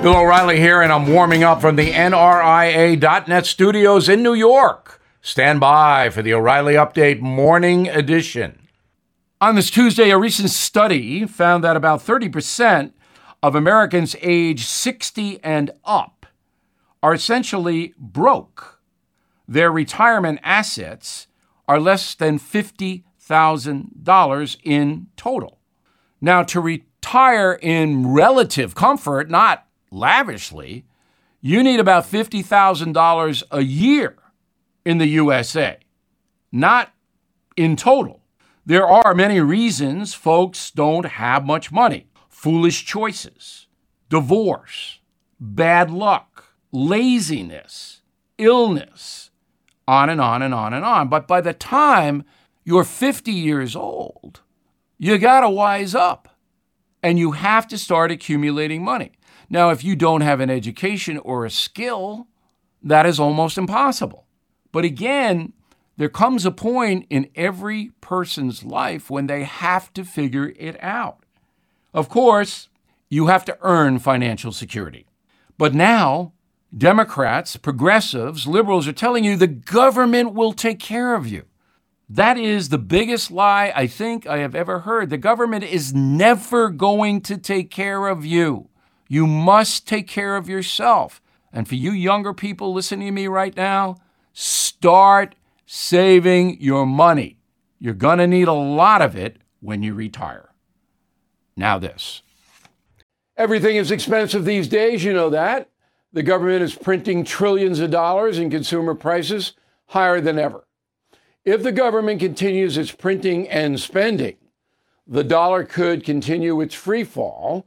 Bill O'Reilly here, and I'm warming up from the NRIA.net studios in New York. Stand by for the O'Reilly Update Morning Edition. On this Tuesday, a recent study found that about 30% of Americans age 60 and up are essentially broke. Their retirement assets are less than $50,000 in total. Now, to retire in relative comfort, not lavishly, you need about $50,000 a year in the USA, not in total. There are many reasons folks don't have much money foolish choices, divorce, bad luck, laziness, illness, on and on and on and on. But by the time you're 50 years old, you got to wise up and you have to start accumulating money. Now, if you don't have an education or a skill, that is almost impossible. But again, there comes a point in every person's life when they have to figure it out. Of course, you have to earn financial security. But now, Democrats, progressives, liberals are telling you the government will take care of you. That is the biggest lie I think I have ever heard. The government is never going to take care of you. You must take care of yourself. And for you younger people listening to me right now, start saving your money. You're going to need a lot of it when you retire. Now, this. Everything is expensive these days, you know that. The government is printing trillions of dollars and consumer prices higher than ever. If the government continues its printing and spending, the dollar could continue its free fall